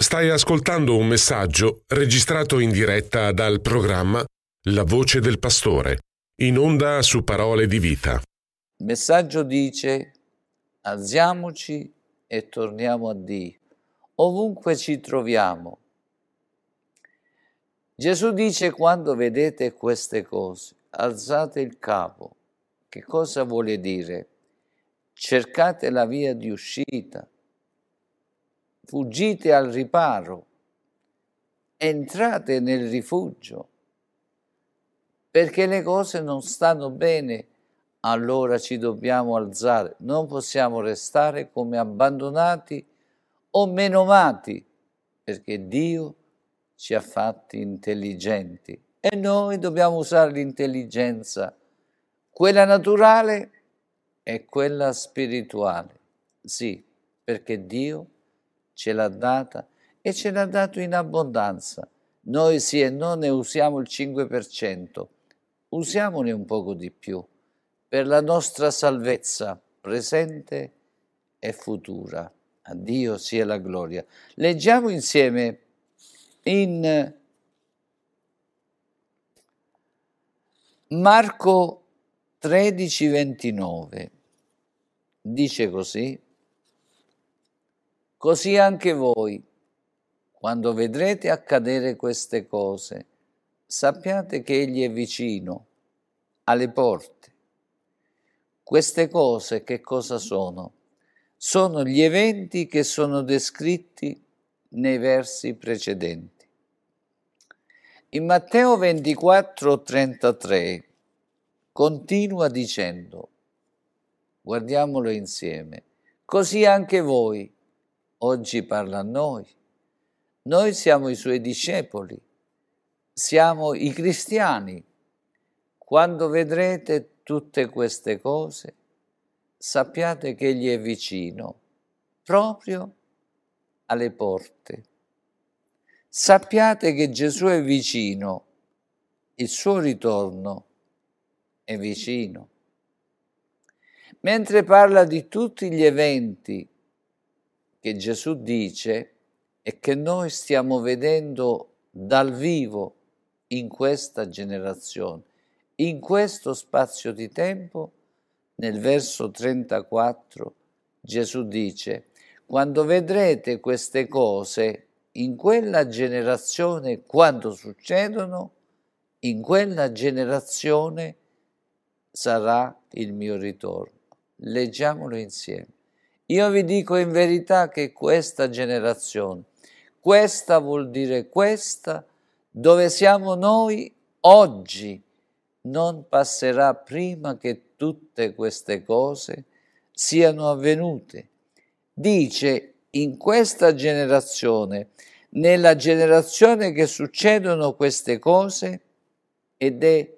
Stai ascoltando un messaggio registrato in diretta dal programma La voce del pastore, in onda su Parole di vita. Il messaggio dice: alziamoci e torniamo a Dio, ovunque ci troviamo. Gesù dice quando vedete queste cose, alzate il capo. Che cosa vuole dire? Cercate la via di uscita, fuggite al riparo, entrate nel rifugio, perché le cose non stanno bene, allora ci dobbiamo alzare, non possiamo restare come abbandonati o menomati, perché Dio ci ha fatti intelligenti. E noi dobbiamo usare l'intelligenza, quella naturale e quella spirituale. Sì, perché Dio ce l'ha data e ce l'ha dato in abbondanza. Noi sì e non ne usiamo il 5%, usiamone un poco di più per la nostra salvezza presente e futura. A Dio sia la gloria. Leggiamo insieme in Marco 13, 29. Dice così, Così anche voi, quando vedrete accadere queste cose, sappiate che Egli è vicino, alle porte. Queste cose che cosa sono? Sono gli eventi che sono descritti nei versi precedenti. In Matteo 24, 33 continua dicendo, guardiamolo insieme, così anche voi, oggi parla a noi. Noi siamo i suoi discepoli, siamo i cristiani. Quando vedrete tutte queste cose, sappiate che Egli è vicino, proprio alle porte. Sappiate che Gesù è vicino, il suo ritorno è vicino. Mentre parla di tutti gli eventi che Gesù dice e che noi stiamo vedendo dal vivo in questa generazione, in questo spazio di tempo, nel verso 34 Gesù dice, quando vedrete queste cose in quella generazione, quando succedono, in quella generazione sarà il mio ritorno. Leggiamolo insieme. Io vi dico in verità che questa generazione, questa vuol dire questa, dove siamo noi oggi, non passerà prima che tutte queste cose siano avvenute. Dice in questa generazione, nella generazione che succedono queste cose, ed è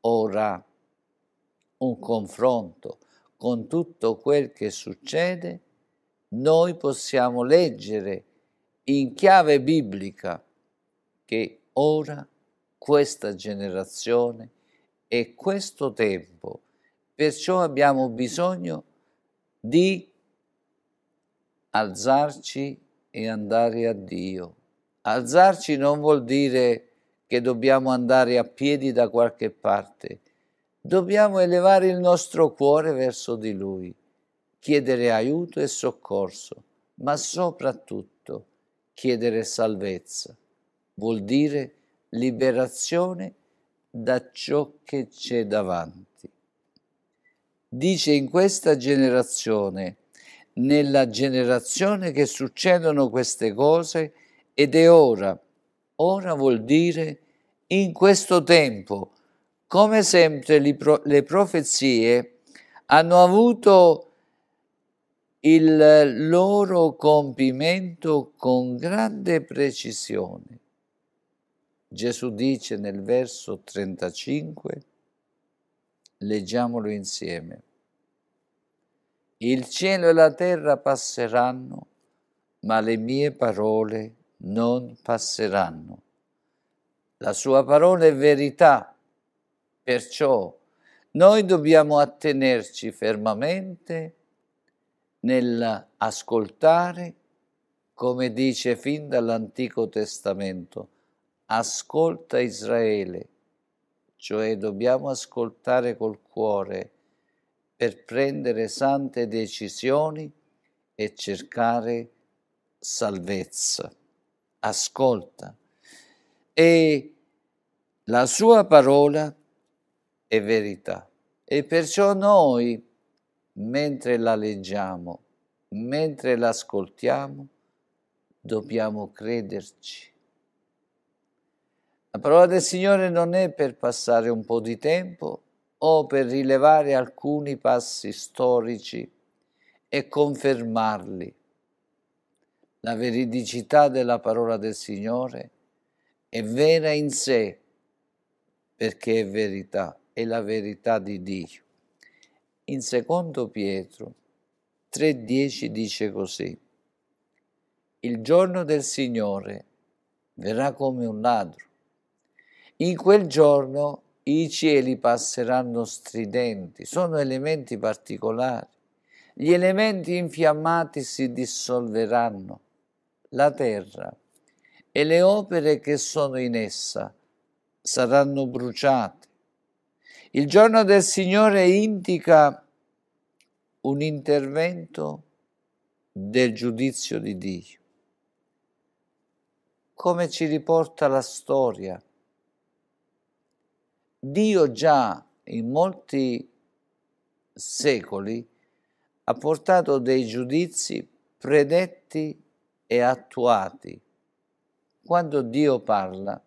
ora un confronto con tutto quel che succede, noi possiamo leggere in chiave biblica che ora questa generazione e questo tempo, perciò abbiamo bisogno di alzarci e andare a Dio. Alzarci non vuol dire che dobbiamo andare a piedi da qualche parte, Dobbiamo elevare il nostro cuore verso di Lui, chiedere aiuto e soccorso, ma soprattutto chiedere salvezza. Vuol dire liberazione da ciò che c'è davanti. Dice in questa generazione, nella generazione che succedono queste cose ed è ora. Ora vuol dire in questo tempo, come sempre le profezie hanno avuto il loro compimento con grande precisione. Gesù dice nel verso 35, leggiamolo insieme, il cielo e la terra passeranno, ma le mie parole non passeranno. La sua parola è verità, perciò noi dobbiamo attenerci fermamente nell'ascoltare, come dice fin dall'Antico Testamento, ascolta Israele, cioè dobbiamo ascoltare col cuore per prendere sante decisioni e cercare salvezza. Ascolta. E la sua parola è verità. E perciò noi, mentre la leggiamo, mentre l'ascoltiamo, dobbiamo crederci. La parola del Signore non è per passare un po' di tempo o per rilevare alcuni passi storici e confermarli. La veridicità della parola del Signore è vera in sé perché è verità è la verità di Dio. In secondo Pietro 3:10 dice così, il giorno del Signore verrà come un ladro. In quel giorno i cieli passeranno stridenti, sono elementi particolari. Gli elementi infiammati si dissolveranno, la terra e le opere che sono in essa saranno bruciate il giorno del Signore indica un intervento del giudizio di Dio. Come ci riporta la storia? Dio già in molti secoli ha portato dei giudizi predetti e attuati. Quando Dio parla,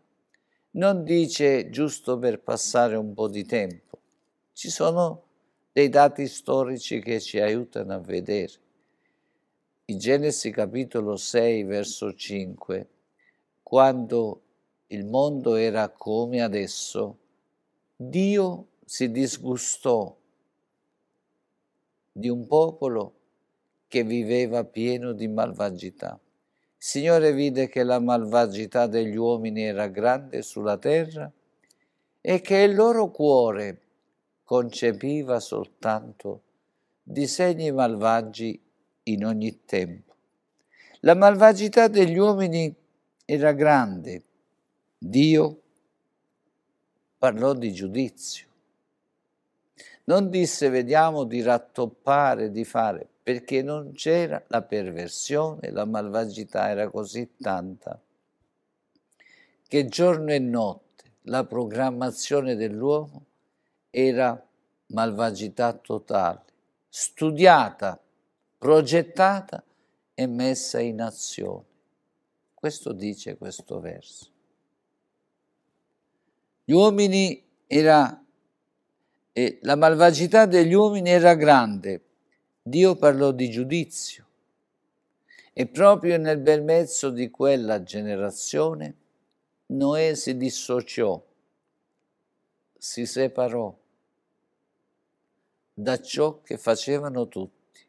non dice giusto per passare un po' di tempo. Ci sono dei dati storici che ci aiutano a vedere. In Genesi capitolo 6, verso 5, quando il mondo era come adesso, Dio si disgustò di un popolo che viveva pieno di malvagità. Signore vide che la malvagità degli uomini era grande sulla terra e che il loro cuore concepiva soltanto disegni malvagi in ogni tempo. La malvagità degli uomini era grande. Dio parlò di giudizio. Non disse vediamo di rattoppare, di fare, perché non c'era la perversione, la malvagità era così tanta che giorno e notte la programmazione dell'uomo era malvagità totale, studiata, progettata e messa in azione. Questo dice questo verso. Gli uomini era, eh, la malvagità degli uomini era grande Dio parlò di giudizio e proprio nel bel mezzo di quella generazione Noè si dissociò, si separò da ciò che facevano tutti.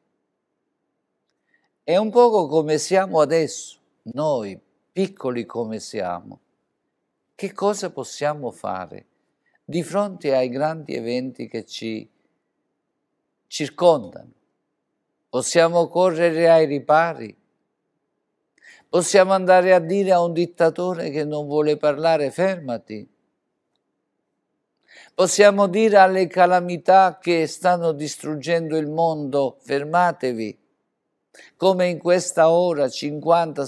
È un poco come siamo adesso, noi, piccoli come siamo. Che cosa possiamo fare di fronte ai grandi eventi che ci circondano? Possiamo correre ai ripari. Possiamo andare a dire a un dittatore che non vuole parlare fermati. Possiamo dire alle calamità che stanno distruggendo il mondo fermatevi. Come in questa ora 50,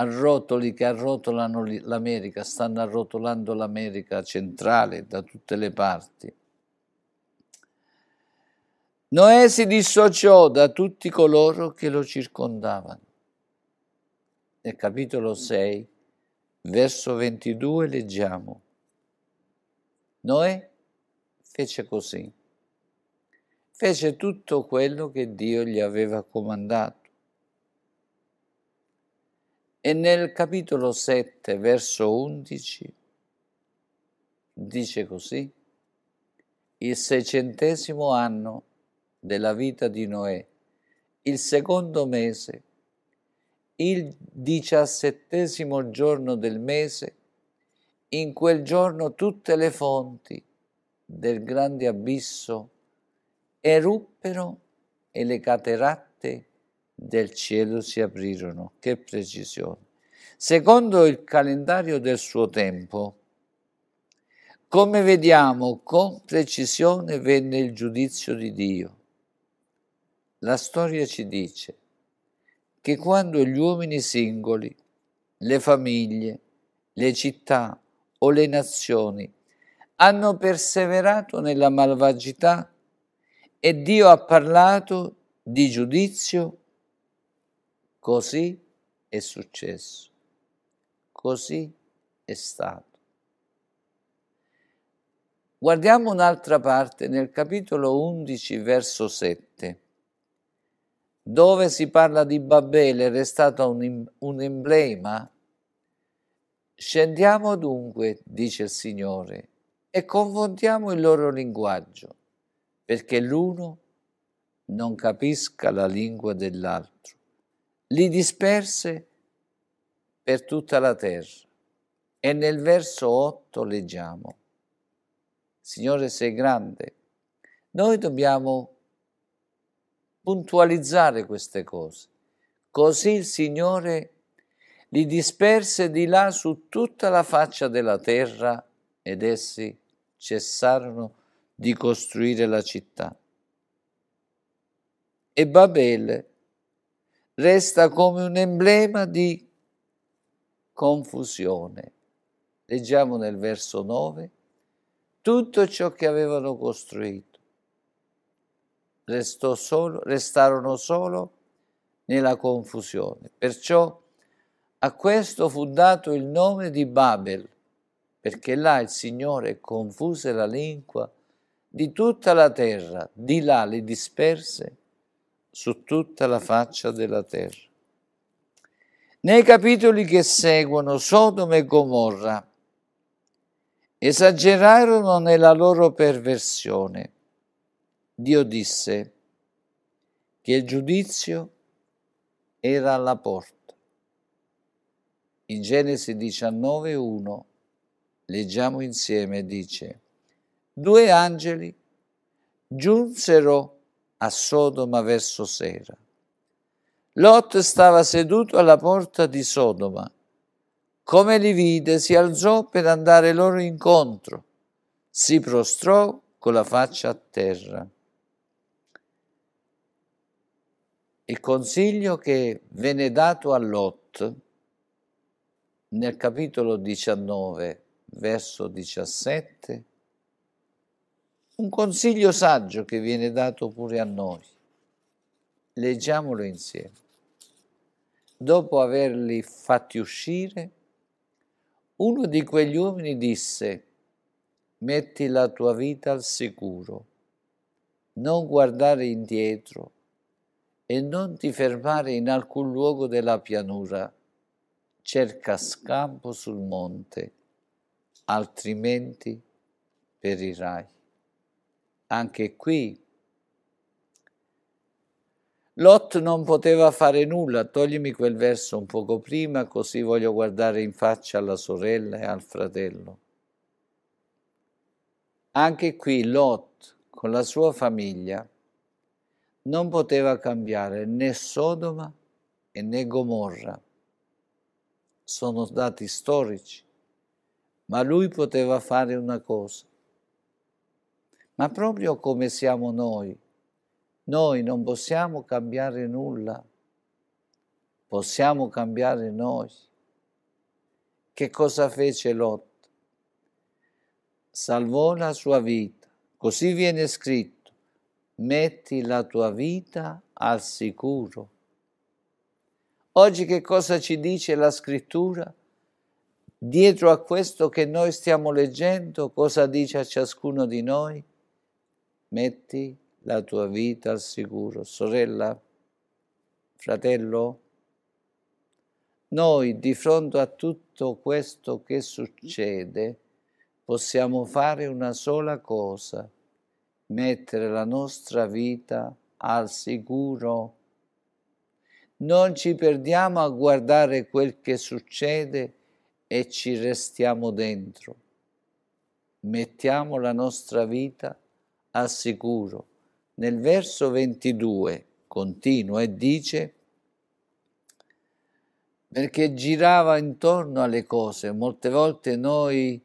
arrotoli che arrotolano l'America, stanno arrotolando l'America centrale da tutte le parti. Noè si dissociò da tutti coloro che lo circondavano. Nel capitolo 6 verso 22 leggiamo. Noè fece così. Fece tutto quello che Dio gli aveva comandato. E nel capitolo 7, verso 11, dice così, il seicentesimo anno della vita di Noè, il secondo mese, il diciassettesimo giorno del mese, in quel giorno tutte le fonti del grande abisso eruppero e le cateratte del cielo si aprirono. Che precisione. Secondo il calendario del suo tempo, come vediamo, con precisione venne il giudizio di Dio. La storia ci dice che quando gli uomini singoli, le famiglie, le città o le nazioni hanno perseverato nella malvagità e Dio ha parlato di giudizio, così è successo, così è stato. Guardiamo un'altra parte nel capitolo 11, verso 7 dove si parla di Babele restato un, un emblema, scendiamo dunque, dice il Signore, e confrontiamo il loro linguaggio, perché l'uno non capisca la lingua dell'altro. Li disperse per tutta la terra. E nel verso 8 leggiamo, Signore sei grande, noi dobbiamo puntualizzare queste cose. Così il Signore li disperse di là su tutta la faccia della terra ed essi cessarono di costruire la città. E Babele resta come un emblema di confusione. Leggiamo nel verso 9 tutto ciò che avevano costruito restò solo, restarono solo nella confusione. Perciò a questo fu dato il nome di Babel, perché là il Signore confuse la lingua di tutta la terra, di là li disperse su tutta la faccia della terra. Nei capitoli che seguono, Sodoma e Gomorra esagerarono nella loro perversione Dio disse che il giudizio era alla porta. In Genesi 19.1 leggiamo insieme, dice, due angeli giunsero a Sodoma verso sera. Lot stava seduto alla porta di Sodoma. Come li vide, si alzò per andare loro incontro, si prostrò con la faccia a terra. Il consiglio che venne dato a Lot nel capitolo 19, verso 17, un consiglio saggio che viene dato pure a noi. Leggiamolo insieme. Dopo averli fatti uscire, uno di quegli uomini disse, metti la tua vita al sicuro, non guardare indietro e non ti fermare in alcun luogo della pianura, cerca scampo sul monte, altrimenti perirai. Anche qui Lot non poteva fare nulla, toglimi quel verso un poco prima, così voglio guardare in faccia alla sorella e al fratello. Anche qui Lot, con la sua famiglia, non poteva cambiare né Sodoma né Gomorra. Sono dati storici, ma lui poteva fare una cosa. Ma proprio come siamo noi, noi non possiamo cambiare nulla, possiamo cambiare noi. Che cosa fece Lot? Salvò la sua vita, così viene scritto metti la tua vita al sicuro. Oggi che cosa ci dice la scrittura? dietro a questo che noi stiamo leggendo, cosa dice a ciascuno di noi? Metti la tua vita al sicuro. Sorella, fratello, noi di fronte a tutto questo che succede possiamo fare una sola cosa, mettere la nostra vita al sicuro. Non ci perdiamo a guardare quel che succede e ci restiamo dentro. Mettiamo la nostra vita al sicuro. Nel verso 22 continua e dice perché girava intorno alle cose. Molte volte noi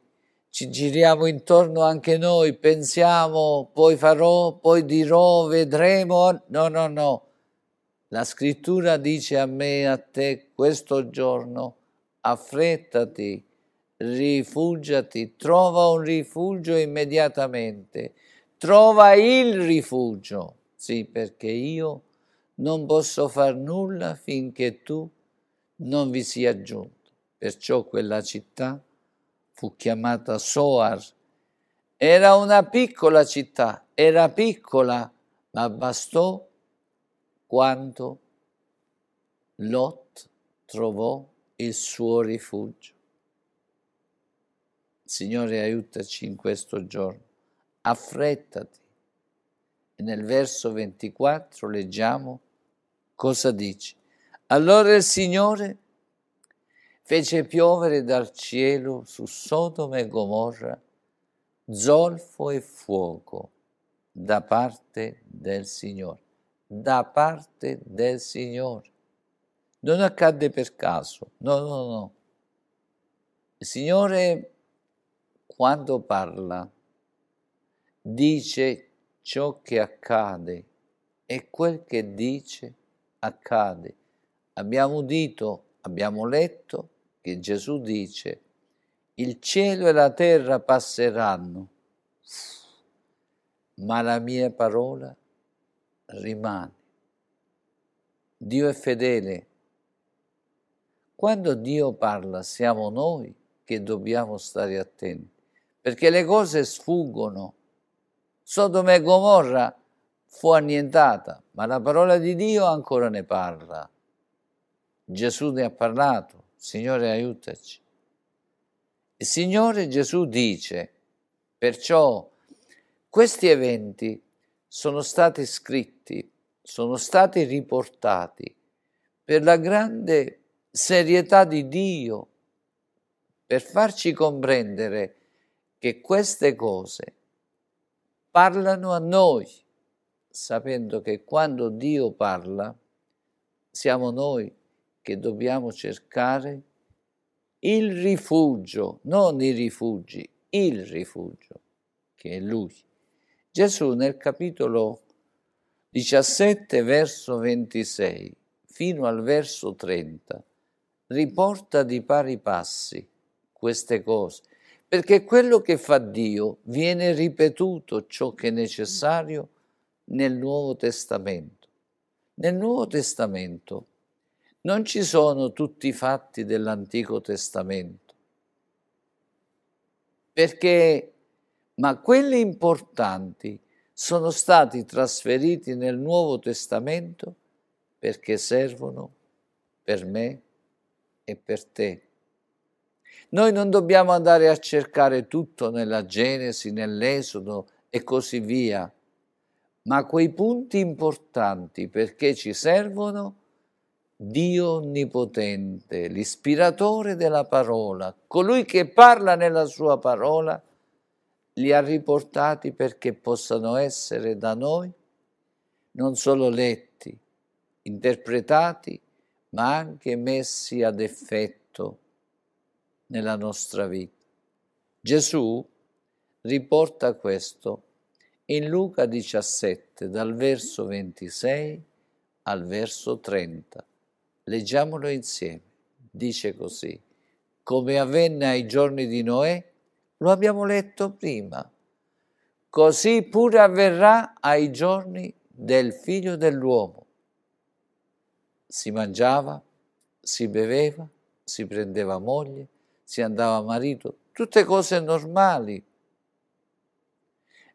ci giriamo intorno anche noi, pensiamo, poi farò, poi dirò, vedremo. No, no, no. La scrittura dice a me e a te questo giorno, affrettati, rifugiati, trova un rifugio immediatamente, trova il rifugio. Sì, perché io non posso far nulla finché tu non vi sia giunto. Perciò quella città fu chiamata Soar. Era una piccola città, era piccola, ma bastò quando Lot trovò il suo rifugio. Signore, aiutaci in questo giorno. Affrettati. E nel verso 24 leggiamo cosa dice. Allora il Signore fece piovere dal cielo su Sodoma e Gomorra zolfo e fuoco da parte del Signore, da parte del Signore. Non accadde per caso, no, no, no. Il Signore quando parla dice ciò che accade e quel che dice accade Abbiamo udito, abbiamo letto che Gesù dice, il cielo e la terra passeranno, ma la mia parola rimane. Dio è fedele. Quando Dio parla siamo noi che dobbiamo stare attenti, perché le cose sfuggono. Sodoma e Gomorra fu annientata, ma la parola di Dio ancora ne parla. Gesù ne ha parlato, Signore aiutaci. Il Signore Gesù dice, perciò questi eventi sono stati scritti, sono stati riportati per la grande serietà di Dio, per farci comprendere che queste cose parlano a noi, sapendo che quando Dio parla siamo noi che dobbiamo cercare il rifugio, non i rifugi, il rifugio, che è Lui. Gesù nel capitolo 17, verso 26, fino al verso 30, riporta di pari passi queste cose, perché quello che fa Dio viene ripetuto ciò che è necessario nel Nuovo Testamento. Nel Nuovo Testamento non ci sono tutti i fatti dell'Antico Testamento, perché, ma quelli importanti sono stati trasferiti nel Nuovo Testamento perché servono per me e per te. Noi non dobbiamo andare a cercare tutto nella Genesi, nell'Esodo e così via, ma quei punti importanti perché ci servono? Dio Onnipotente, l'ispiratore della parola, colui che parla nella sua parola, li ha riportati perché possano essere da noi non solo letti, interpretati, ma anche messi ad effetto nella nostra vita. Gesù riporta questo in Luca 17, dal verso 26 al verso 30. Leggiamolo insieme. Dice così, come avvenne ai giorni di Noè, lo abbiamo letto prima, così pure avverrà ai giorni del figlio dell'uomo. Si mangiava, si beveva, si prendeva moglie, si andava a marito, tutte cose normali.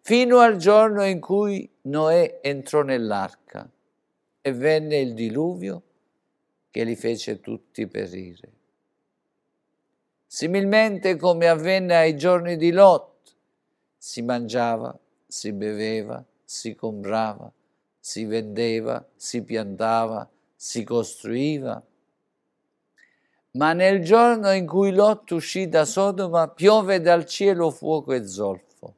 Fino al giorno in cui Noè entrò nell'arca e venne il diluvio che li fece tutti perire. Similmente come avvenne ai giorni di Lot, si mangiava, si beveva, si comprava, si vendeva, si piantava, si costruiva. Ma nel giorno in cui Lot uscì da Sodoma, piove dal cielo fuoco e zolfo,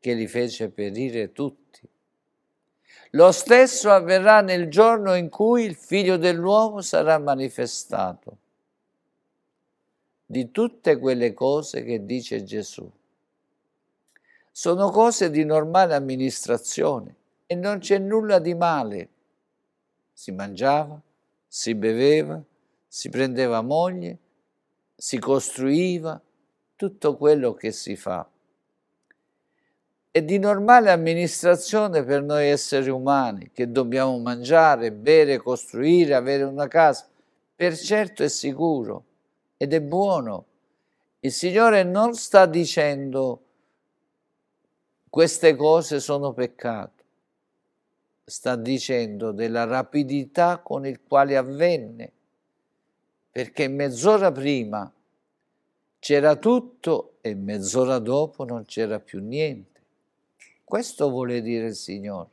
che li fece perire tutti. Lo stesso avverrà nel giorno in cui il figlio dell'uomo sarà manifestato di tutte quelle cose che dice Gesù. Sono cose di normale amministrazione e non c'è nulla di male. Si mangiava, si beveva, si prendeva moglie, si costruiva, tutto quello che si fa. È di normale amministrazione per noi esseri umani che dobbiamo mangiare, bere, costruire, avere una casa. Per certo è sicuro ed è buono. Il Signore non sta dicendo queste cose sono peccato, sta dicendo della rapidità con il quale avvenne, perché mezz'ora prima c'era tutto e mezz'ora dopo non c'era più niente. Questo vuole dire il Signore.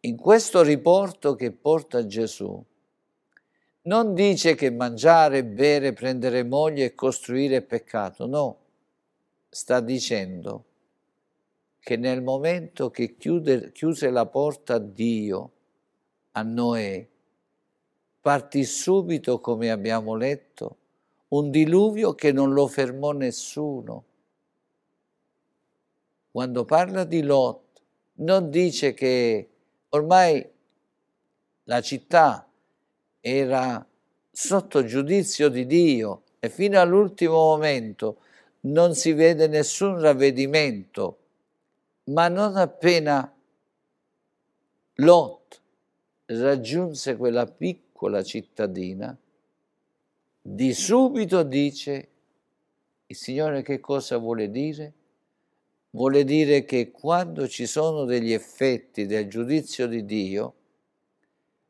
In questo riporto che porta Gesù, non dice che mangiare, bere, prendere moglie e costruire è peccato, no. Sta dicendo che nel momento che chiude, chiuse la porta a Dio, a Noè, partì subito, come abbiamo letto, un diluvio che non lo fermò nessuno. Quando parla di Lot, non dice che ormai la città era sotto giudizio di Dio e fino all'ultimo momento non si vede nessun ravvedimento, ma non appena Lot raggiunse quella piccola cittadina, di subito dice, il Signore che cosa vuole dire? Vuole dire che quando ci sono degli effetti del giudizio di Dio,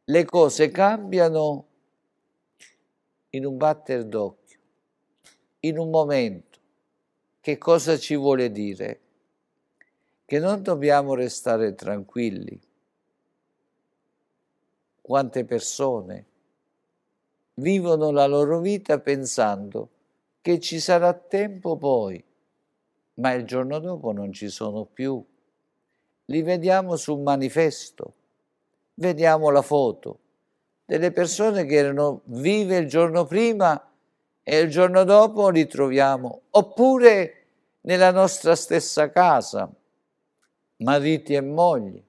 le cose cambiano in un batter d'occhio, in un momento. Che cosa ci vuole dire? Che non dobbiamo restare tranquilli. Quante persone vivono la loro vita pensando che ci sarà tempo poi, ma il giorno dopo non ci sono più. Li vediamo sul manifesto vediamo la foto delle persone che erano vive il giorno prima e il giorno dopo li troviamo, oppure nella nostra stessa casa, mariti e mogli.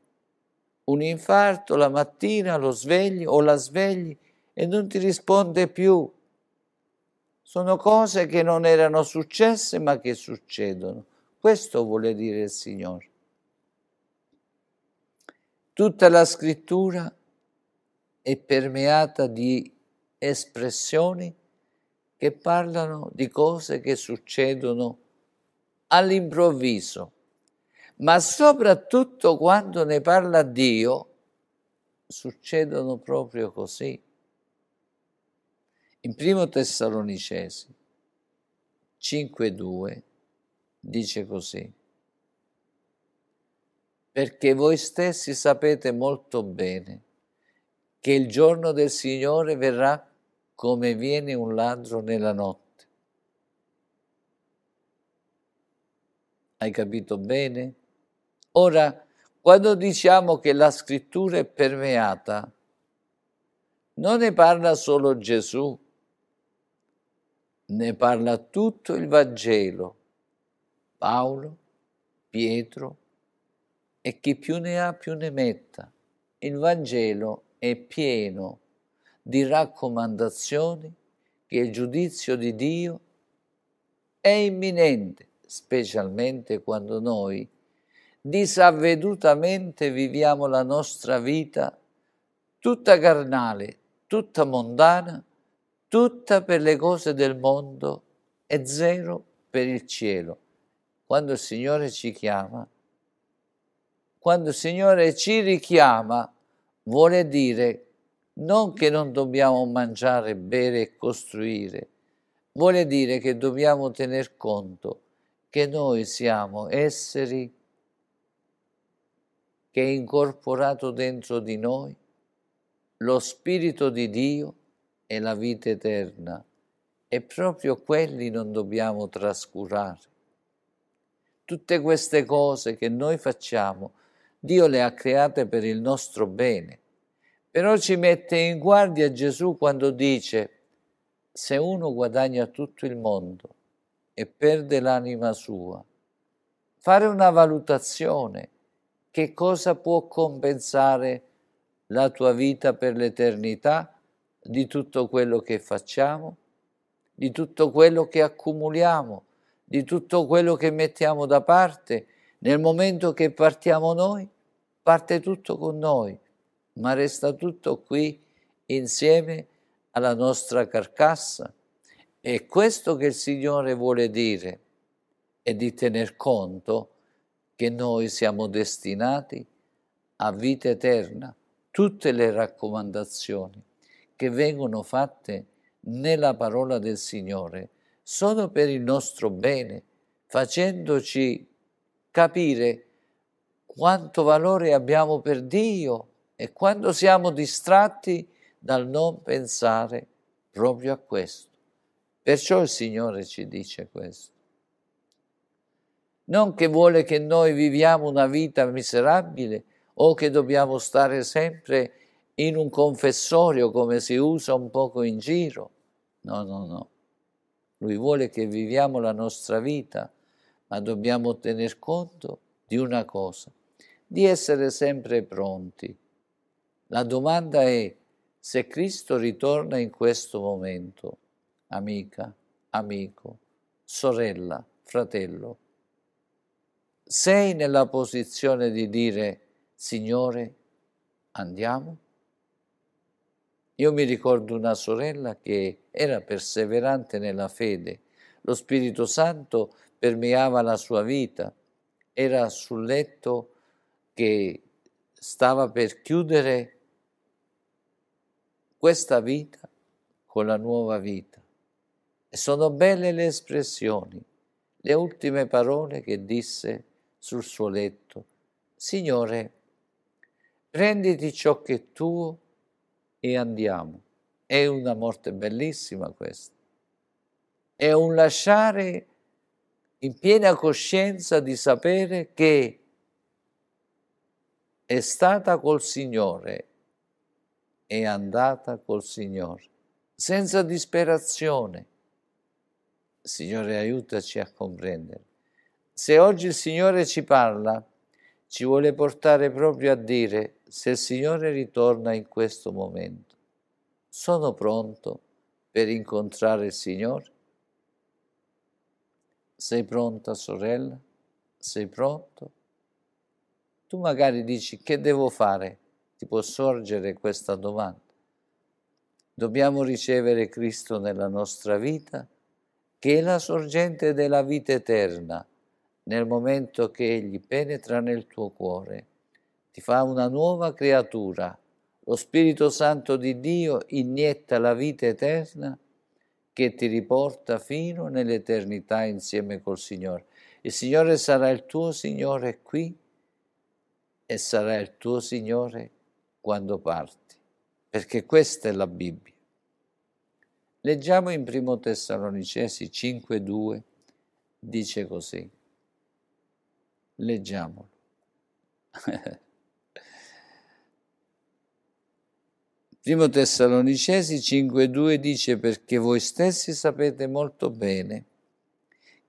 Un infarto la mattina lo svegli o la svegli e non ti risponde più. Sono cose che non erano successe ma che succedono. Questo vuole dire il Signore. Tutta la scrittura è permeata di espressioni che parlano di cose che succedono all'improvviso, ma soprattutto quando ne parla Dio, succedono proprio così. In primo Tessalonicesi 5.2 dice così perché voi stessi sapete molto bene che il giorno del Signore verrà come viene un ladro nella notte. Hai capito bene? Ora, quando diciamo che la scrittura è permeata, non ne parla solo Gesù, ne parla tutto il Vangelo, Paolo, Pietro, e chi più ne ha più ne metta. Il Vangelo è pieno di raccomandazioni che il giudizio di Dio è imminente, specialmente quando noi disavvedutamente viviamo la nostra vita tutta carnale, tutta mondana, tutta per le cose del mondo e zero per il cielo. Quando il Signore ci chiama, quando il Signore ci richiama, vuole dire non che non dobbiamo mangiare, bere e costruire, vuole dire che dobbiamo tener conto che noi siamo esseri che è incorporato dentro di noi lo Spirito di Dio e la vita eterna e proprio quelli non dobbiamo trascurare. Tutte queste cose che noi facciamo, Dio le ha create per il nostro bene. Però ci mette in guardia Gesù quando dice, se uno guadagna tutto il mondo e perde l'anima sua, fare una valutazione, che cosa può compensare la tua vita per l'eternità di tutto quello che facciamo? di tutto quello che accumuliamo, di tutto quello che mettiamo da parte. Nel momento che partiamo noi, parte tutto con noi, ma resta tutto qui insieme alla nostra carcassa. È questo che il Signore vuole dire e di tener conto che noi siamo destinati a vita eterna. Tutte le raccomandazioni che vengono fatte nella parola del Signore sono per il nostro bene, facendoci capire quanto valore abbiamo per Dio e quando siamo distratti dal non pensare proprio a questo. Perciò il Signore ci dice questo. Non che vuole che noi viviamo una vita miserabile o che dobbiamo stare sempre in un confessorio come si usa un poco in giro, No, no, no. Lui vuole che viviamo la nostra vita, ma dobbiamo tener conto di una cosa, di essere sempre pronti. La domanda è se Cristo ritorna in questo momento, amica, amico, sorella, fratello, sei nella posizione di dire Signore, andiamo? Io mi ricordo una sorella che era perseverante nella fede, lo Spirito Santo permeava la sua vita, era sul letto che stava per chiudere questa vita con la nuova vita. E sono belle le espressioni, le ultime parole che disse sul suo letto. Signore, prenditi ciò che è tuo e andiamo. È una morte bellissima questa. È un lasciare in piena coscienza di sapere che è stata col Signore, è andata col Signore, senza disperazione. Signore, aiutaci a comprendere. Se oggi il Signore ci parla, ci vuole portare proprio a dire se il Signore ritorna in questo momento, sono pronto per incontrare il Signore? Sei pronta, sorella? Sei pronto? Tu magari dici che devo fare? Ti può sorgere questa domanda. Dobbiamo ricevere Cristo nella nostra vita, che è la sorgente della vita eterna, nel momento che Egli penetra nel tuo cuore ti fa una nuova creatura. Lo Spirito Santo di Dio inietta la vita eterna che ti riporta fino nell'eternità insieme col Signore. Il Signore sarà il tuo Signore qui e sarà il tuo Signore quando parti, perché questa è la Bibbia. Leggiamo in 1 Tessalonicesi 5.2, dice così. Leggiamolo. Primo Tessalonicesi 5.2 dice perché voi stessi sapete molto bene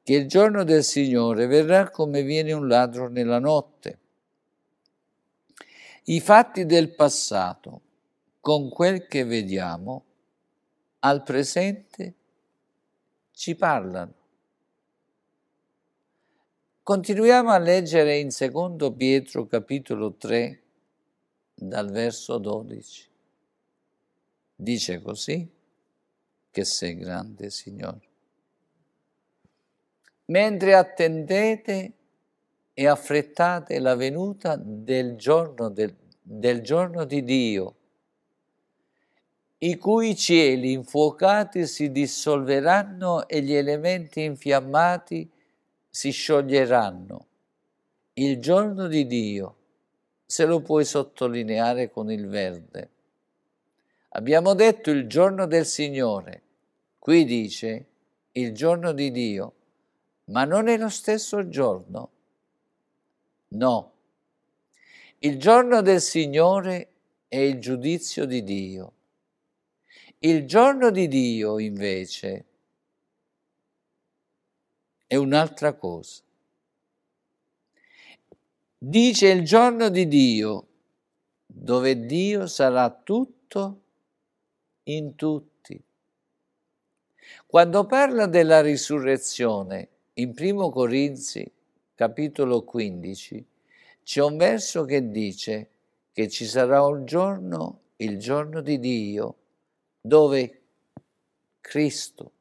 che il giorno del Signore verrà come viene un ladro nella notte. I fatti del passato, con quel che vediamo, al presente ci parlano. Continuiamo a leggere in secondo Pietro capitolo 3 dal verso 12 dice così, che sei grande, Signore. Mentre attendete e affrettate la venuta del giorno, del, del giorno di Dio, i cui cieli infuocati si dissolveranno e gli elementi infiammati si scioglieranno. Il giorno di Dio, se lo puoi sottolineare con il verde. Abbiamo detto il giorno del Signore, qui dice il giorno di Dio, ma non è lo stesso giorno. No, il giorno del Signore è il giudizio di Dio il giorno di Dio, invece, è un'altra cosa. Dice il giorno di Dio, dove Dio sarà tutto in tutti. Quando parla della risurrezione, in primo Corinzi, capitolo 15, c'è un verso che dice che ci sarà un giorno, il giorno di Dio, dove Cristo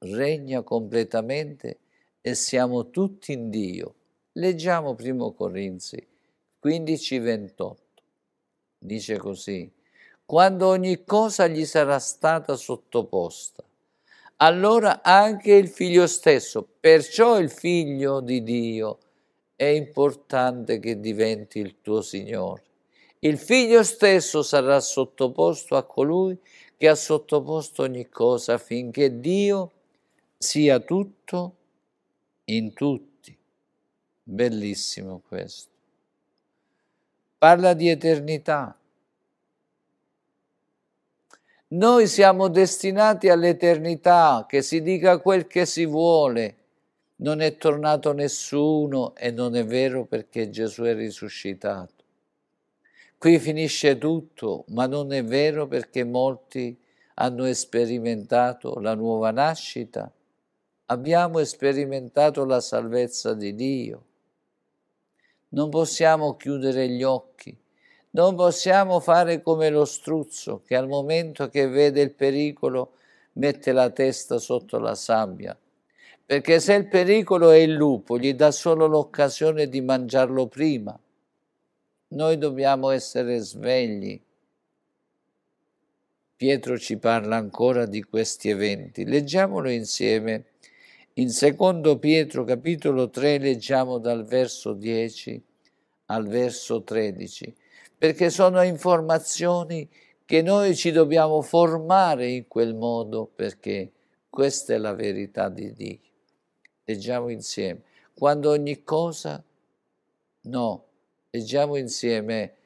regna completamente e siamo tutti in Dio. Leggiamo primo Corinzi 15, 28. Dice così, quando ogni cosa gli sarà stata sottoposta, allora anche il figlio stesso, perciò il figlio di Dio è importante che diventi il tuo Signore il figlio stesso sarà sottoposto a colui che ha sottoposto ogni cosa affinché Dio sia tutto in tutti. Bellissimo questo. Parla di eternità. Noi siamo destinati all'eternità, che si dica quel che si vuole. Non è tornato nessuno e non è vero perché Gesù è risuscitato. Qui finisce tutto, ma non è vero perché molti hanno sperimentato la nuova nascita, abbiamo sperimentato la salvezza di Dio. Non possiamo chiudere gli occhi, non possiamo fare come lo struzzo che al momento che vede il pericolo mette la testa sotto la sabbia, perché se il pericolo è il lupo gli dà solo l'occasione di mangiarlo prima noi dobbiamo essere svegli. Pietro ci parla ancora di questi eventi. Leggiamolo insieme. In secondo Pietro capitolo 3 leggiamo dal verso 10 al verso 13, perché sono informazioni che noi ci dobbiamo formare in quel modo, perché questa è la verità di Dio. Leggiamo insieme. Quando ogni cosa, no, Leggiamo insieme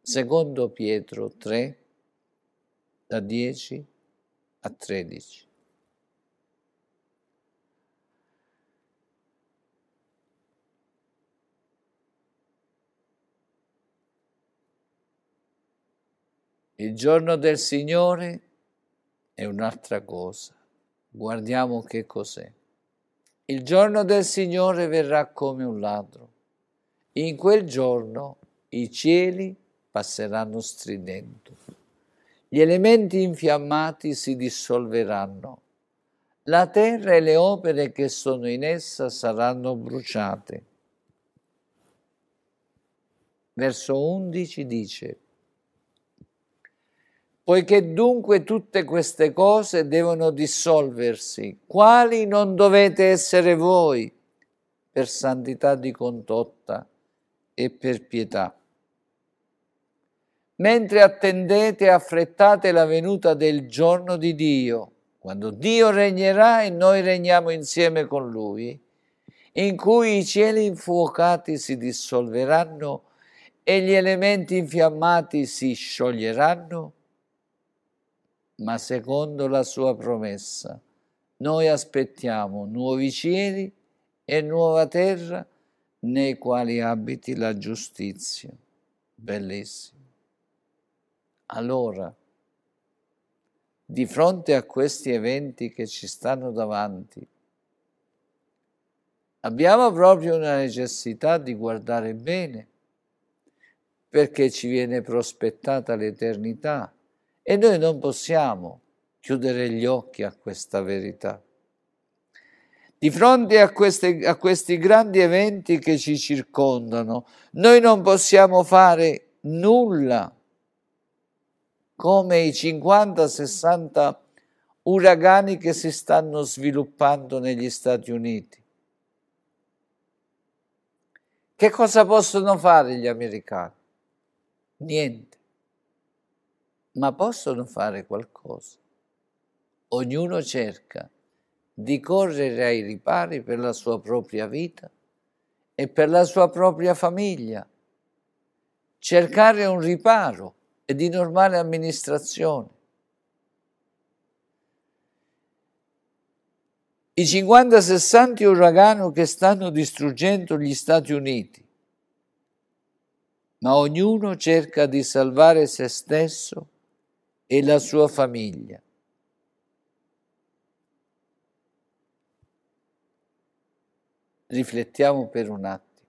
secondo Pietro 3, da 10 a 13. Il giorno del Signore è un'altra cosa. Guardiamo che cos'è. Il giorno del Signore verrà come un ladro. In quel giorno i cieli passeranno stridendo, gli elementi infiammati si dissolveranno, la terra e le opere che sono in essa saranno bruciate. Verso 11 dice, Poiché dunque tutte queste cose devono dissolversi, quali non dovete essere voi per santità di condotta e per pietà. Mentre attendete e affrettate la venuta del giorno di Dio, quando Dio regnerà e noi regniamo insieme con Lui, in cui i cieli infuocati si dissolveranno e gli elementi infiammati si scioglieranno, ma secondo la sua promessa. Noi aspettiamo nuovi cieli e nuova terra nei quali abiti la giustizia. Bellissimo. Allora, di fronte a questi eventi che ci stanno davanti, abbiamo proprio una necessità di guardare bene, perché ci viene prospettata l'eternità E noi non possiamo chiudere gli occhi a questa verità. Di fronte a, queste, a questi grandi eventi che ci circondano, noi non possiamo fare nulla come i 50-60 uragani che si stanno sviluppando negli Stati Uniti. Che cosa possono fare gli americani? Niente. Ma possono fare qualcosa. Ognuno cerca di correre ai ripari per la sua propria vita e per la sua propria famiglia. Cercare un riparo e di normale amministrazione. I 50-60 uragani che stanno distruggendo gli Stati Uniti, ma ognuno cerca di salvare se stesso e la sua famiglia. Riflettiamo per un attimo.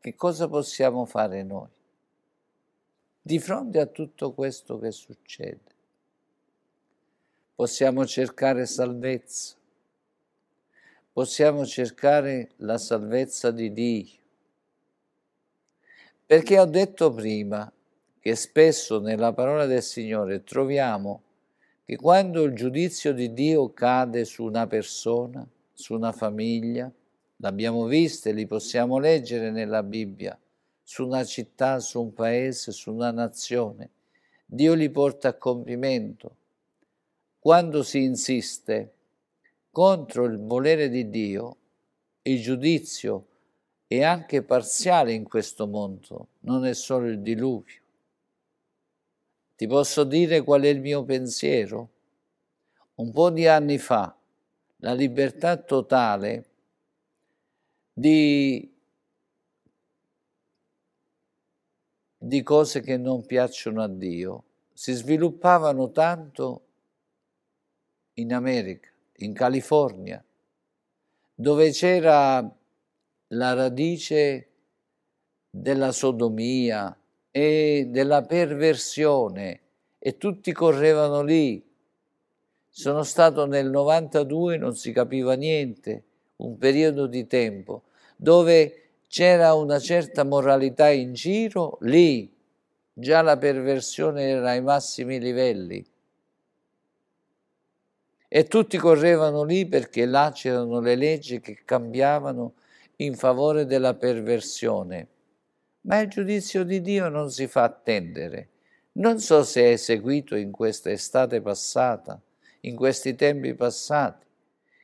Che cosa possiamo fare noi di fronte a tutto questo che succede? Possiamo cercare salvezza, possiamo cercare la salvezza di Dio. Perché ho detto prima che spesso nella parola del Signore troviamo che quando il giudizio di Dio cade su una persona, su una famiglia, l'abbiamo visto e li possiamo leggere nella Bibbia, su una città, su un paese, su una nazione, Dio li porta a compimento. Quando si insiste contro il volere di Dio, il giudizio è anche parziale in questo mondo, non è solo il diluvio. Ti posso dire qual è il mio pensiero? Un po' di anni fa, la libertà totale di, di cose che non piacciono a Dio si sviluppavano tanto in America in California, dove c'era la radice della sodomia e della perversione e tutti correvano lì. Sono stato nel 92, non si capiva niente, un periodo di tempo dove c'era una certa moralità in giro, lì già la perversione era ai massimi livelli e tutti correvano lì perché là c'erano le leggi che cambiavano in favore della perversione. Ma il giudizio di Dio non si fa attendere. Non so se è seguito in questa estate passata, in questi tempi passati,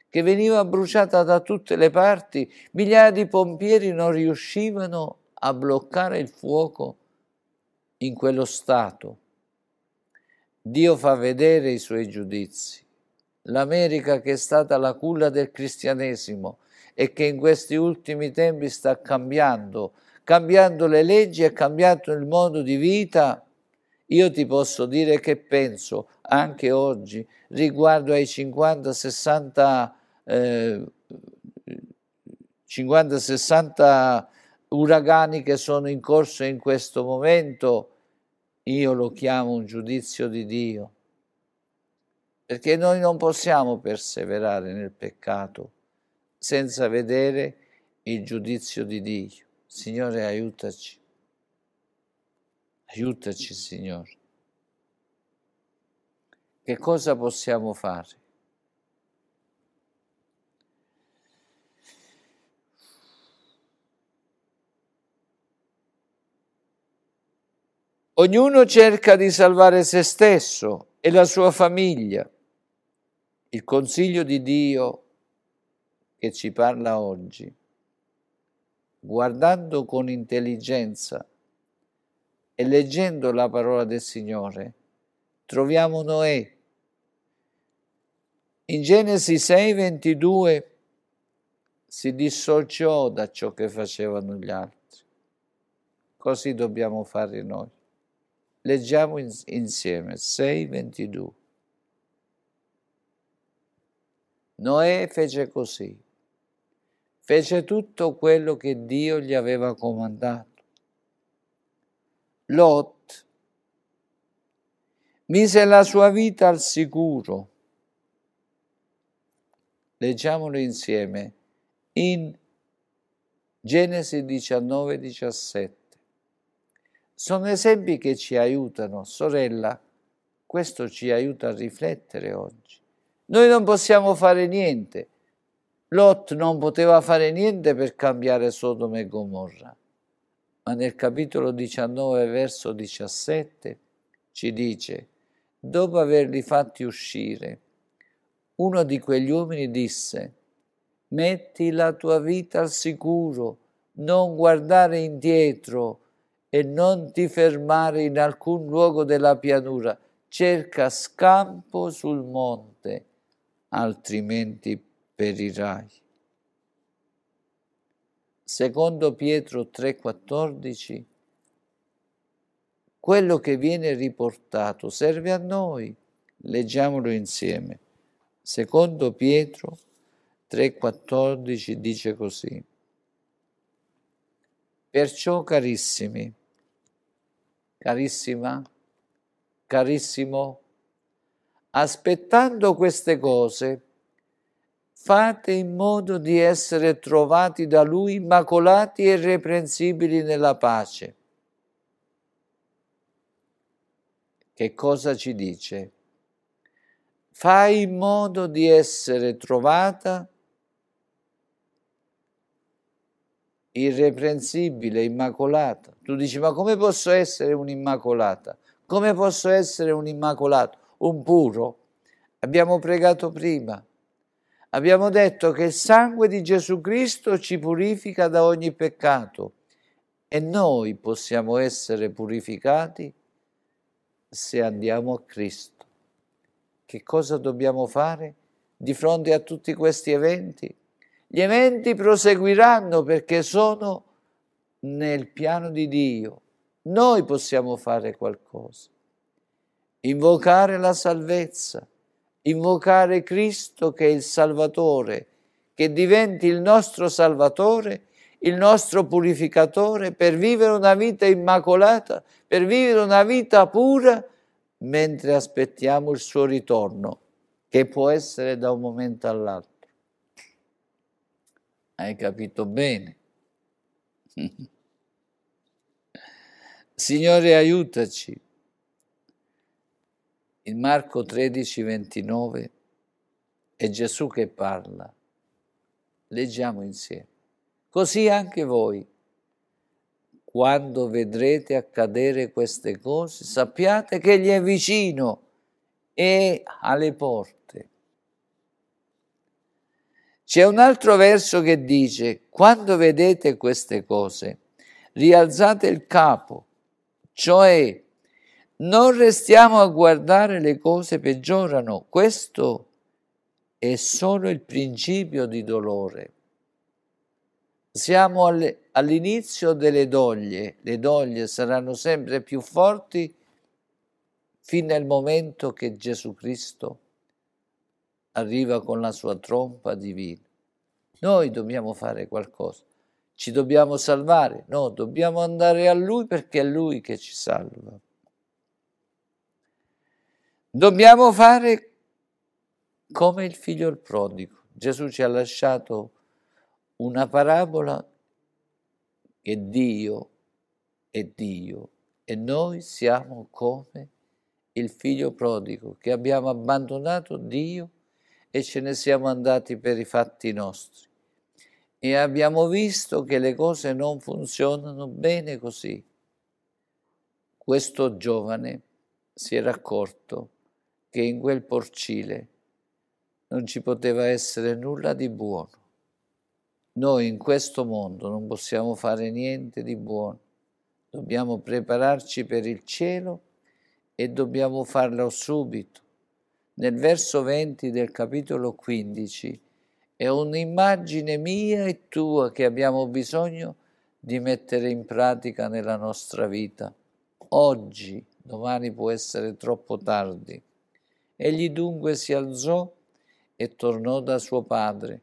che veniva bruciata da tutte le parti, migliaia di pompieri non riuscivano a bloccare il fuoco in quello stato. Dio fa vedere i suoi giudizi l'America che è stata la culla del cristianesimo e che in questi ultimi tempi sta cambiando, cambiando le leggi e cambiando il modo di vita, io ti posso dire che penso anche oggi riguardo ai 50-60 eh, 50-60 uragani che sono in corso in questo momento, io lo chiamo un giudizio di Dio perché noi non possiamo perseverare nel peccato senza vedere il giudizio di Dio. Signore, aiutaci. Aiutaci, Signore. Che cosa possiamo fare? Ognuno cerca di salvare se stesso e la sua famiglia il consiglio di Dio che ci parla oggi, guardando con intelligenza e leggendo la parola del Signore, troviamo Noè. In Genesi 6, 22 si dissociò da ciò che facevano gli altri. Così dobbiamo fare noi. Leggiamo insieme 6, 22. Noè fece così, fece tutto quello che Dio gli aveva comandato. Lot mise la sua vita al sicuro. Leggiamolo insieme in Genesi 19, 17. Sono esempi che ci aiutano, sorella, questo ci aiuta a riflettere oggi. Noi non possiamo fare niente. Lot non poteva fare niente per cambiare Sodoma e Gomorra, ma nel capitolo 19, verso 17, ci dice, dopo averli fatti uscire, uno di quegli uomini disse, metti la tua vita al sicuro, non guardare indietro e non ti fermare in alcun luogo della pianura, cerca scampo sul monte, altrimenti perirai. Secondo Pietro 3:14, quello che viene riportato serve a noi. Leggiamolo insieme. Secondo Pietro 3:14 dice così. Perciò carissimi, carissima, carissimo, aspettando queste cose, fate in modo di essere trovati da Lui immacolati e irreprensibili nella pace. Che cosa ci dice? Fai in modo di essere trovata irreprensibile, immacolata. Tu dici, ma come posso essere un'immacolata? Come posso essere un immacolato, un puro? Abbiamo pregato prima. Abbiamo detto che il sangue di Gesù Cristo ci purifica da ogni peccato e noi possiamo essere purificati se andiamo a Cristo. Che cosa dobbiamo fare di fronte a tutti questi eventi? Gli eventi proseguiranno perché sono nel piano di Dio. Noi possiamo fare qualcosa. Invocare la salvezza, invocare Cristo che è il Salvatore, che diventi il nostro Salvatore, il nostro purificatore, per vivere una vita immacolata, per vivere una vita pura, mentre aspettiamo il suo ritorno, che può essere da un momento all'altro. Hai capito bene? Signore, aiutaci. In Marco 13, 29 è Gesù che parla. Leggiamo insieme. Così anche voi, quando vedrete accadere queste cose, sappiate che Egli è vicino e alle porte. C'è un altro verso che dice, quando vedete queste cose, rialzate il capo, cioè non restiamo a guardare le cose peggiorano, questo è solo il principio di dolore. Siamo all'inizio delle doglie, le doglie saranno sempre più forti fino al momento che Gesù Cristo arriva con la sua trompa divina. Noi dobbiamo fare qualcosa. Ci dobbiamo salvare? No, dobbiamo andare a Lui perché è Lui che ci salva. Dobbiamo fare come il figlio il prodigo. Gesù ci ha lasciato una parabola che Dio è Dio e noi siamo come il figlio prodigo che abbiamo abbandonato Dio e ce ne siamo andati per i fatti nostri. E abbiamo visto che le cose non funzionano bene così. Questo giovane si era accorto che in quel porcile non ci poteva essere nulla di buono. Noi in questo mondo non possiamo fare niente di buono. Dobbiamo prepararci per il cielo e dobbiamo farlo subito nel verso 20 del capitolo 15 è un'immagine mia e tua che abbiamo bisogno di mettere in pratica nella nostra vita. Oggi, domani può essere troppo tardi. Egli dunque si alzò e tornò da suo padre.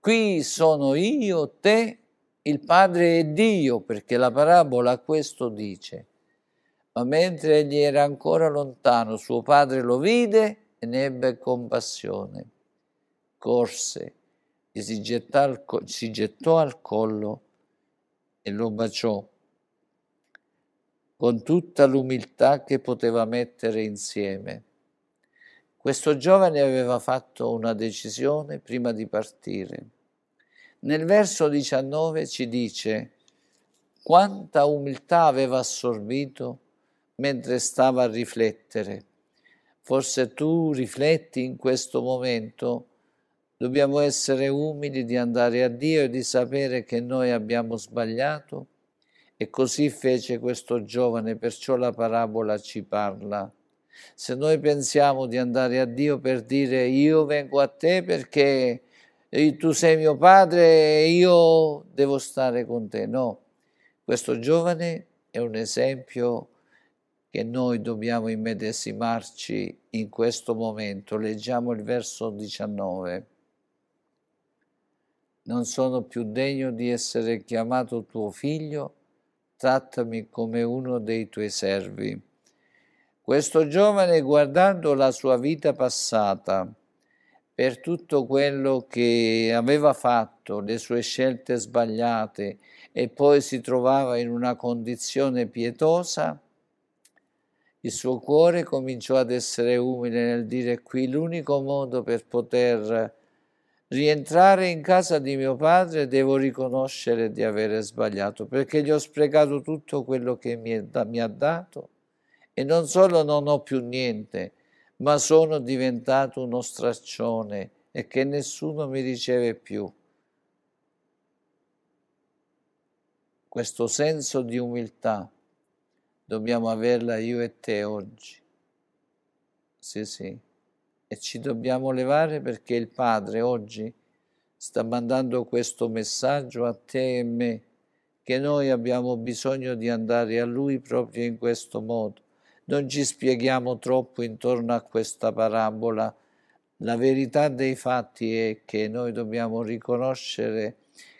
Qui sono io, te, il padre e Dio, perché la parabola questo dice. Ma mentre egli era ancora lontano, suo padre lo vide e ne ebbe compassione. Corse, gli si, gettò, si gettò al collo e lo baciò con tutta l'umiltà che poteva mettere insieme. Questo giovane aveva fatto una decisione prima di partire. Nel verso 19 ci dice quanta umiltà aveva assorbito mentre stava a riflettere. Forse tu rifletti in questo momento, dobbiamo essere umili di andare a Dio e di sapere che noi abbiamo sbagliato e così fece questo giovane, perciò la parabola ci parla. Se noi pensiamo di andare a Dio per dire io vengo a te perché tu sei mio padre e io devo stare con te, no. Questo giovane è un esempio che noi dobbiamo immedesimarci in questo momento. Leggiamo il verso 19. Non sono più degno di essere chiamato tuo figlio, trattami come uno dei tuoi servi. Questo giovane, guardando la sua vita passata, per tutto quello che aveva fatto, le sue scelte sbagliate, e poi si trovava in una condizione pietosa, il suo cuore cominciò ad essere umile nel dire qui l'unico modo per poter rientrare in casa di mio padre devo riconoscere di avere sbagliato perché gli ho sprecato tutto quello che mi, è, mi ha dato e non solo non ho più niente, ma sono diventato uno straccione e che nessuno mi riceve più. Questo senso di umiltà dobbiamo averla io e te oggi. Sì, sì e ci dobbiamo levare perché il Padre oggi sta mandando questo messaggio a te e me, che noi abbiamo bisogno di andare a Lui proprio in questo modo. Non ci spieghiamo troppo intorno a questa parabola. La verità dei fatti è che noi dobbiamo riconoscere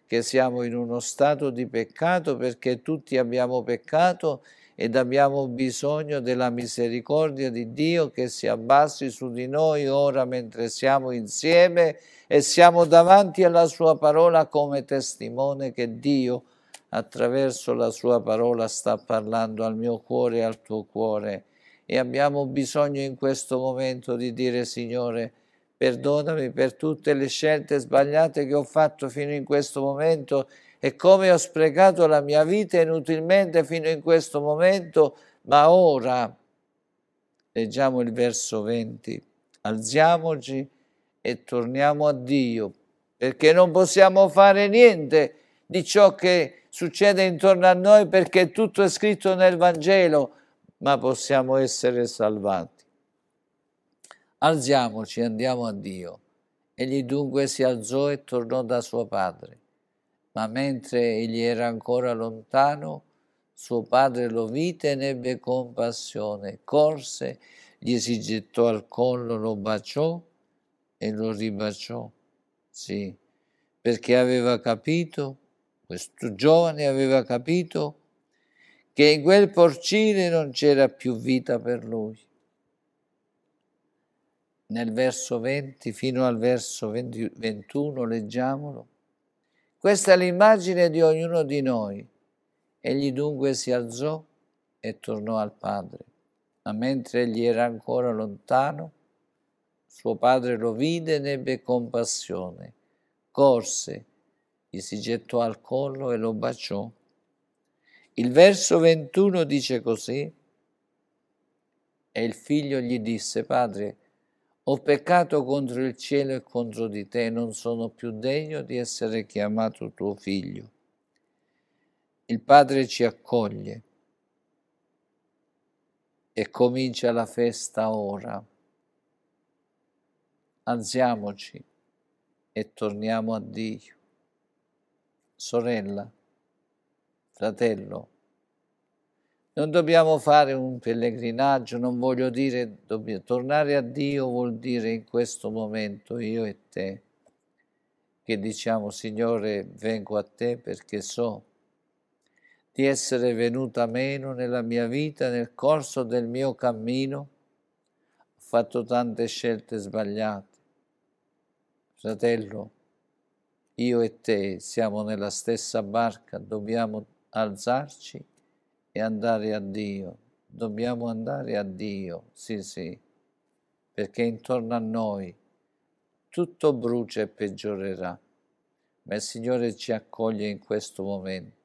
che siamo in uno stato di peccato perché tutti abbiamo peccato ed abbiamo bisogno della misericordia di Dio che si abbassi su di noi ora mentre siamo insieme e siamo davanti alla sua parola come testimone che Dio attraverso la sua parola sta parlando al mio cuore e al tuo cuore. E abbiamo bisogno in questo momento di dire Signore perdonami per tutte le scelte sbagliate che ho fatto fino in questo momento e come ho sprecato la mia vita inutilmente fino in questo momento, ma ora, leggiamo il verso 20, alziamoci e torniamo a Dio, perché non possiamo fare niente di ciò che succede intorno a noi perché tutto è scritto nel Vangelo, ma possiamo essere salvati. Alziamoci, andiamo a Dio. Egli dunque si alzò e tornò da suo padre ma mentre egli era ancora lontano, suo padre lo vide e ne ebbe compassione, corse, gli si gettò al collo, lo baciò e lo ribaciò. Sì, perché aveva capito, questo giovane aveva capito che in quel porcile non c'era più vita per lui. Nel verso 20 fino al verso 20, 21 leggiamolo. Questa è l'immagine di ognuno di noi. Egli dunque si alzò e tornò al padre. Ma mentre egli era ancora lontano, suo padre lo vide e ne ebbe compassione. Corse, gli si gettò al collo e lo baciò. Il verso 21 dice così, e il figlio gli disse, Padre, ho peccato contro il cielo e contro di te, non sono più degno di essere chiamato tuo figlio. Il Padre ci accoglie e comincia la festa ora. Alziamoci e torniamo a Dio. Sorella, fratello, non dobbiamo fare un pellegrinaggio, non voglio dire, dobbiamo, tornare a Dio vuol dire in questo momento io e te, che diciamo Signore vengo a te perché so di essere venuta meno nella mia vita, nel corso del mio cammino. Ho fatto tante scelte sbagliate. Fratello, io e te siamo nella stessa barca, dobbiamo alzarci e andare a Dio. Dobbiamo andare a Dio, sì sì, perché intorno a noi tutto brucia e peggiorerà, ma il Signore ci accoglie in questo momento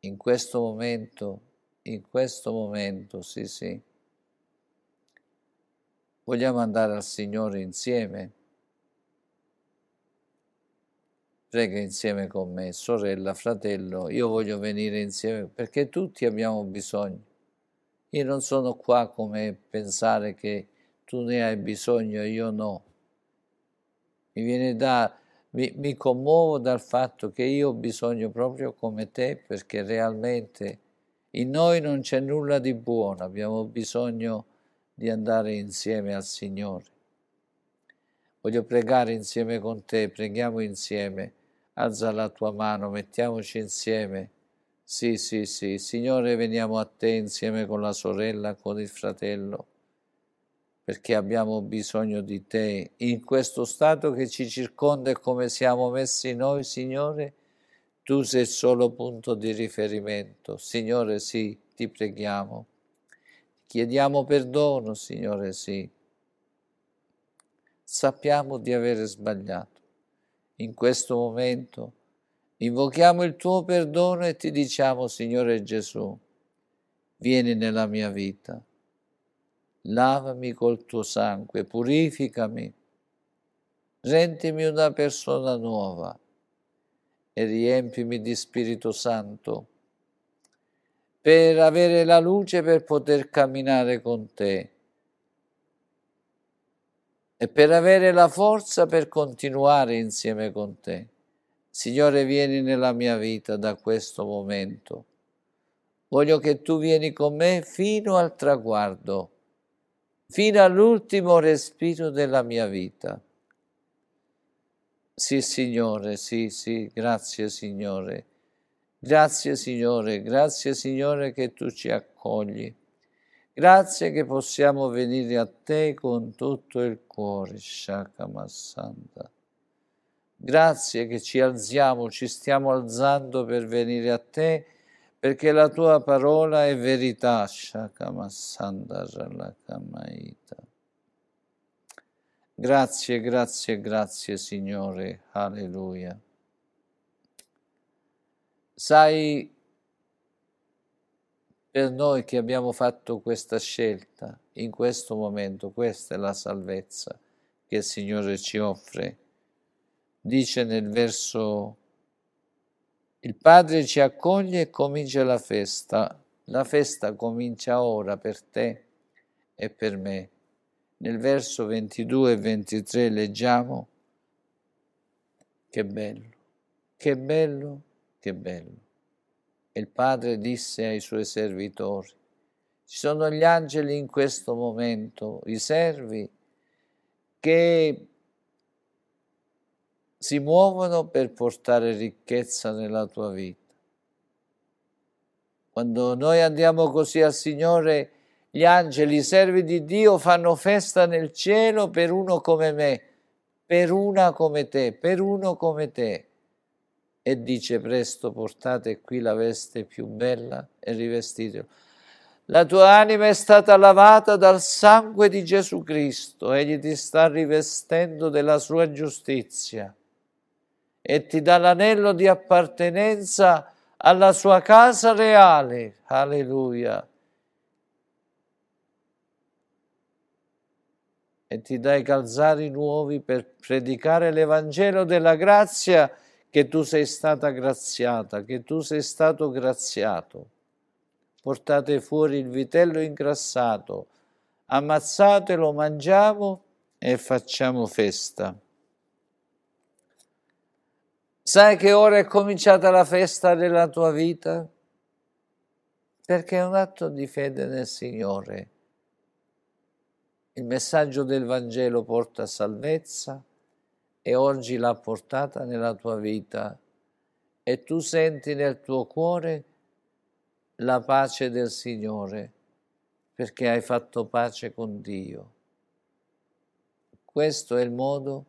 in questo momento, in questo momento, sì, sì. Vogliamo andare al Signore insieme? Prega insieme con me, sorella, fratello, io voglio venire insieme perché tutti abbiamo bisogno. Io non sono qua come pensare che tu ne hai bisogno e io no. Mi viene da mi, mi commuovo dal fatto che io ho bisogno proprio come te perché realmente in noi non c'è nulla di buono, abbiamo bisogno di andare insieme al Signore. Voglio pregare insieme con te, preghiamo insieme, alza la tua mano, mettiamoci insieme. Sì, sì, sì, Signore, veniamo a te insieme con la sorella, con il fratello perché abbiamo bisogno di te. In questo stato che ci circonda e come siamo messi noi, Signore, tu sei il solo punto di riferimento. Signore, sì, ti preghiamo. Chiediamo perdono, Signore, sì. Sappiamo di avere sbagliato. In questo momento. Invochiamo il tuo perdono e ti diciamo, Signore Gesù, vieni nella mia vita. Lavami col tuo sangue, purificami, rendimi una persona nuova e riempimi di Spirito Santo per avere la luce per poter camminare con te e per avere la forza per continuare insieme con te. Signore, vieni nella mia vita da questo momento. Voglio che tu vieni con me fino al traguardo fino all'ultimo respiro della mia vita. Sì, Signore, sì, sì, grazie, Signore. Grazie, Signore, grazie, Signore, che tu ci accogli. Grazie che possiamo venire a te con tutto il cuore, Shakamassanta. Grazie che ci alziamo, ci stiamo alzando per venire a te perché la tua parola è verità. Grazie, grazie, grazie Signore, alleluia. Sai, per noi che abbiamo fatto questa scelta, in questo momento, questa è la salvezza che il Signore ci offre. Dice nel verso il Padre ci accoglie e comincia la festa. La festa comincia ora per te e per me. Nel verso 22 e 23 leggiamo che bello, che bello, che bello. E il Padre disse ai suoi servitori, ci sono gli angeli in questo momento, i servi, che si muovono per portare ricchezza nella tua vita. Quando noi andiamo così al Signore, gli angeli, i servi di Dio, fanno festa nel cielo per uno come me, per una come te, per uno come te. E dice presto portate qui la veste più bella e rivestitelo. La tua anima è stata lavata dal sangue di Gesù Cristo, egli ti sta rivestendo della sua giustizia e ti dà l'anello di appartenenza alla sua casa reale. Alleluia. E ti dà i calzari nuovi per predicare l'Evangelo della grazia che tu sei stata graziata, che tu sei stato graziato. Portate fuori il vitello ingrassato, ammazzatelo, mangiamo e facciamo festa. Sai che ora è cominciata la festa della tua vita? Perché è un atto di fede nel Signore. Il messaggio del Vangelo porta salvezza e oggi l'ha portata nella tua vita e tu senti nel tuo cuore la pace del Signore, perché hai fatto pace con Dio. Questo è il modo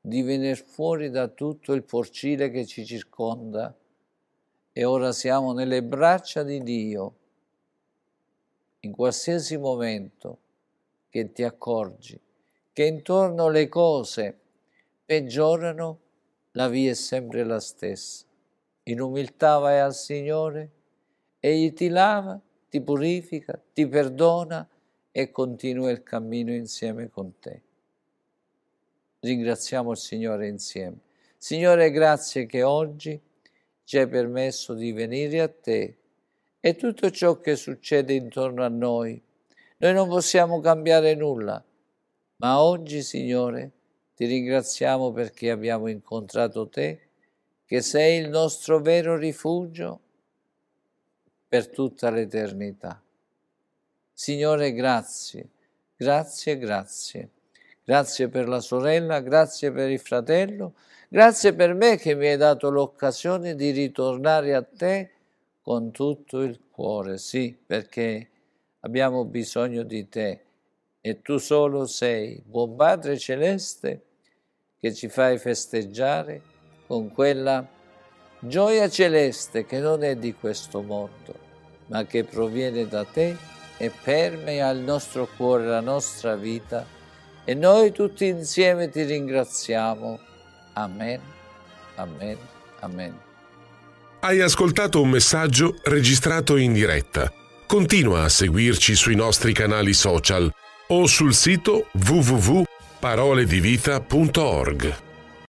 di venire fuori da tutto il porcile che ci circonda e ora siamo nelle braccia di Dio. In qualsiasi momento che ti accorgi che intorno le cose peggiorano, la via è sempre la stessa. In umiltà vai al Signore, egli ti lava, ti purifica, ti perdona e continua il cammino insieme con te. Ringraziamo il Signore insieme. Signore, grazie che oggi ci hai permesso di venire a te e tutto ciò che succede intorno a noi. Noi non possiamo cambiare nulla, ma oggi, Signore, ti ringraziamo perché abbiamo incontrato te, che sei il nostro vero rifugio per tutta l'eternità. Signore, grazie, grazie, grazie. Grazie per la sorella, grazie per il fratello, grazie per me che mi hai dato l'occasione di ritornare a te con tutto il cuore, sì, perché abbiamo bisogno di te e tu solo sei, buon Padre Celeste, che ci fai festeggiare con quella gioia celeste che non è di questo mondo, ma che proviene da te e permea il nostro cuore, la nostra vita e noi tutti insieme ti ringraziamo. Amen, amen, amen. Hai ascoltato un messaggio registrato in diretta. Continua a seguirci sui nostri canali social o sul sito www.paroledivita.org.